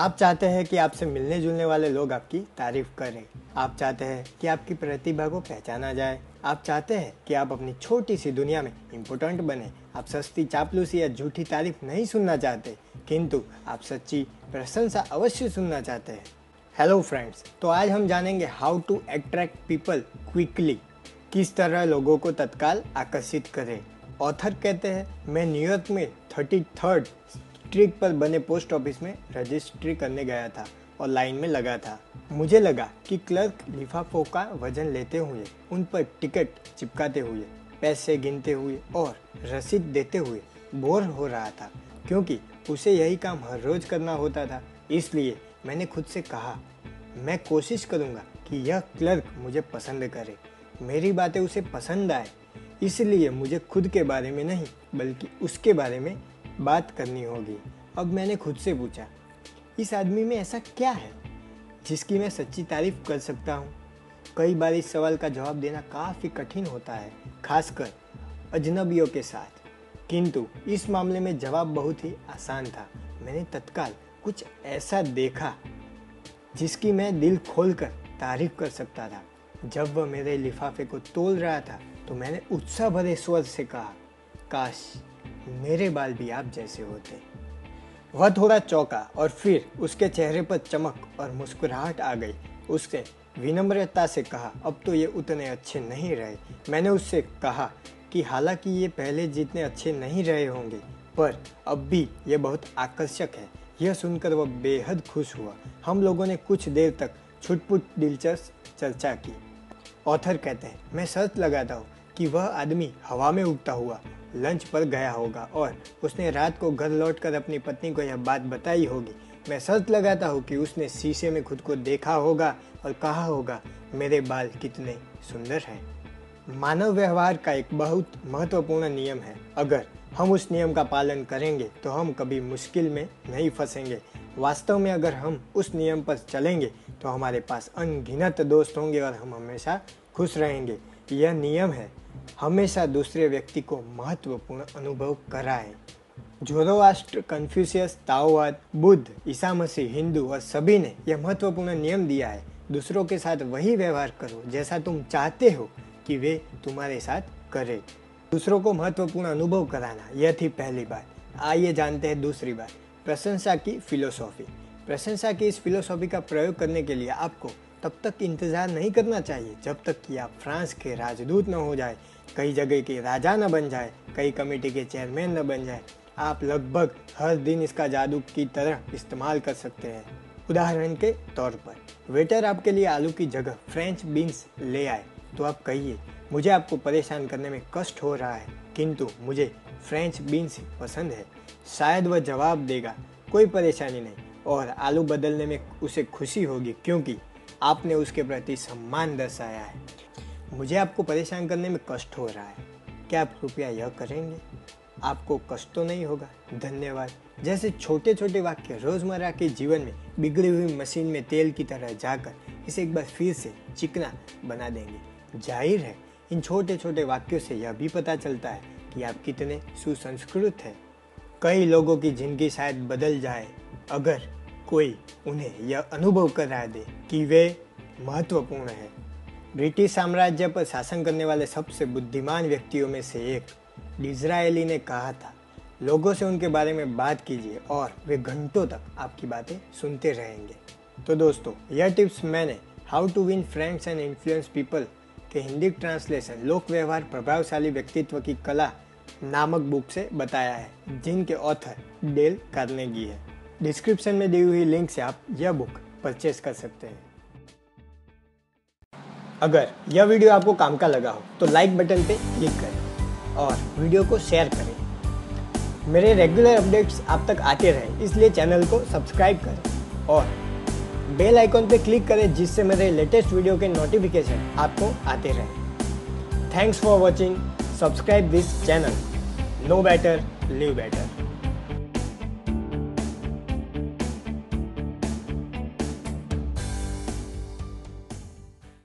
आप चाहते हैं कि आपसे मिलने जुलने वाले लोग आपकी तारीफ़ करें। आप चाहते हैं कि आपकी प्रतिभा को पहचाना जाए। आप चाहते हैं कि आप अपनी छोटी सी दुनिया में इम्पोर्टेंट बने। आप सस्ती चापलूसी या झूठी तारीफ़ नहीं सुनना चाहते, किंतु आप सच्ची प्रशंसा अवश्य सुनना चाहते हैं। हेलो फ्रेंड्स तो आज हम जानेंगे how to attract people quickly किस तरह लोगों को तत्काल आकर्षित करें। ऑथर कहते हैं, मैं न्यूयॉर्क में थर्टी थर्ड स्ट्रीट पर बने पोस्ट ऑफ़िस में रजिस्ट्री करने गया था और लाइन में लगा था। मुझे लगा कि क्लर्क लिफाफों का वज़न लेते हुए, उन पर टिकट चिपकाते हुए, पैसे गिनते हुए और रसीद देते हुए बोर हो रहा था, क्योंकि उसे यही काम हर रोज करना होता था। इसलिए मैंने खुद से कहा, मैं कोशिश करूँगा कि यह क्लर्क मुझे पसंद करे। मेरी बातें उसे पसंद आए। इसलिए मुझे खुद के बारे में नहीं, बल्कि उसके बारे में बात करनी होगी। अब मैंने खुद से पूछा, इस आदमी में ऐसा क्या है जिसकी मैं सच्ची तारीफ़ कर सकता हूँ? कई बार इस सवाल का जवाब देना काफ़ी कठिन होता है, खासकर अजनबियों के साथ। किंतु इस मामले में जवाब बहुत ही आसान था। मैंने तत्काल कुछ ऐसा देखा जिसकी मैं दिल खोल कर तारीफ़ कर सकता था। जब वह मेरे लिफाफे को तोल रहा था तो मैंने उत्साह भरे स्वर से कहा, काश मेरे बाल भी आप जैसे होते। वह थोड़ा चौंका और फिर उसके चेहरे पर चमक और मुस्कुराहट आ गई। उसने विनम्रता से कहा, अब तो ये उतने अच्छे नहीं रहे। मैंने उससे कहा कि, हालाँकि ये पहले जितने अच्छे नहीं रहे होंगे, पर अब भी ये बहुत आकर्षक है। यह सुनकर वह बेहद खुश हुआ। हम लोगों ने कुछ देर तक छुटपुट दिलचस्प चर्चा की। ऑथर कहते हैं, मैं सर्च लगाता हूँ कि वह आदमी हवा में उगता हुआ लंच पर गया होगा और उसने रात को घर लौटकर अपनी पत्नी को यह बात बताई होगी। मैं शर्त लगाता हूँ कि उसने शीशे में खुद को देखा होगा और कहा होगा, मेरे बाल कितने सुंदर हैं। मानव व्यवहार का एक बहुत महत्वपूर्ण नियम है। अगर हम उस नियम का पालन करेंगे तो हम कभी मुश्किल में नहीं फंसेंगे। वास्तव में अगर हम उस नियम पर चलेंगे तो हमारे पास अनगिनत दोस्त होंगे और हम हमेशा खुश रहेंगे। यह नियम है, हमेशा दूसरे व्यक्ति को महत्वपूर्ण अनुभव कराए। जोरोवास्ट्र कन्फ्यूशियस ताओवाद, बुद्ध, ईसा मसीह, हिंदू और सभी ने यह महत्वपूर्ण नियम दिया है, दूसरों के साथ वही व्यवहार करो जैसा तुम चाहते हो कि वे तुम्हारे साथ करें। दूसरों को महत्वपूर्ण अनुभव कराना, यह थी पहली बात। आइए जानते हैं दूसरी बात, प्रशंसा की फिलोसॉफी। प्रशंसा की इस फिलोसॉफी का प्रयोग करने के लिए आपको तब तक इंतज़ार नहीं करना चाहिए। जब तक कि आप फ्रांस के राजदूत न हो जाए, कई जगह के राजा न बन जाए, कई कमेटी के चेयरमैन न बन जाए, आप लगभग हर दिन इसका जादू की तरह इस्तेमाल कर सकते हैं। उदाहरण के तौर पर, वेटर आपके लिए आलू की जगह फ्रेंच बीन्स ले आए। तो आप कहिए, मुझे आपको परेशान करने में कष्ट हो रहा है, किंतु मुझे फ्रेंच बीन्स पसंद है। शायद वह जवाब देगा, कोई परेशानी नहीं, और आलू बदलने में उसे खुशी होगी, क्योंकि आपने उसके प्रति सम्मान दर्शाया है। मुझे आपको परेशान करने में कष्ट हो रहा है। क्या आप कृपया यह करेंगे? आपको कष्ट तो नहीं होगा। धन्यवाद। जैसे छोटे छोटे वाक्य रोज़मर्रा के जीवन में बिगड़ी हुई मशीन में तेल की तरह जाकर इसे एक बार फिर से चिकना बना देंगे। ज़ाहिर है, इन छोटे छोटे वाक्यों से यह भी पता चलता है कि आप कितने सुसंस्कृत हैं। कई लोगों की ज़िंदगी शायद बदल जाए, अगर कोई उन्हें यह अनुभव करा दे कि वे महत्वपूर्ण है। ब्रिटिश साम्राज्य पर शासन करने वाले सबसे बुद्धिमान व्यक्तियों में से एक डिजरायली ने कहा था, लोगों से उनके बारे में बात कीजिए और वे घंटों तक आपकी बातें सुनते रहेंगे। तो दोस्तों, यह टिप्स मैंने how to win friends and influence people के हिंदी ट्रांसलेशन लोक व्यवहार प्रभावशाली व्यक्तित्व की कला नामक बुक से बताया है, जिनके ऑथर डेल कार्नेगी है। डिस्क्रिप्शन में दी हुई लिंक से आप यह बुक परचेस कर सकते हैं। अगर यह वीडियो आपको काम का लगा हो तो लाइक बटन पे क्लिक करें और वीडियो को शेयर करें। मेरे रेगुलर अपडेट्स आप तक आते रहें, इसलिए चैनल को सब्सक्राइब करें और बेल आइकॉन पे क्लिक करें, जिससे मेरे लेटेस्ट वीडियो के नोटिफिकेशन आपको आते रहें। Thanks for watching subscribe this channel know better live better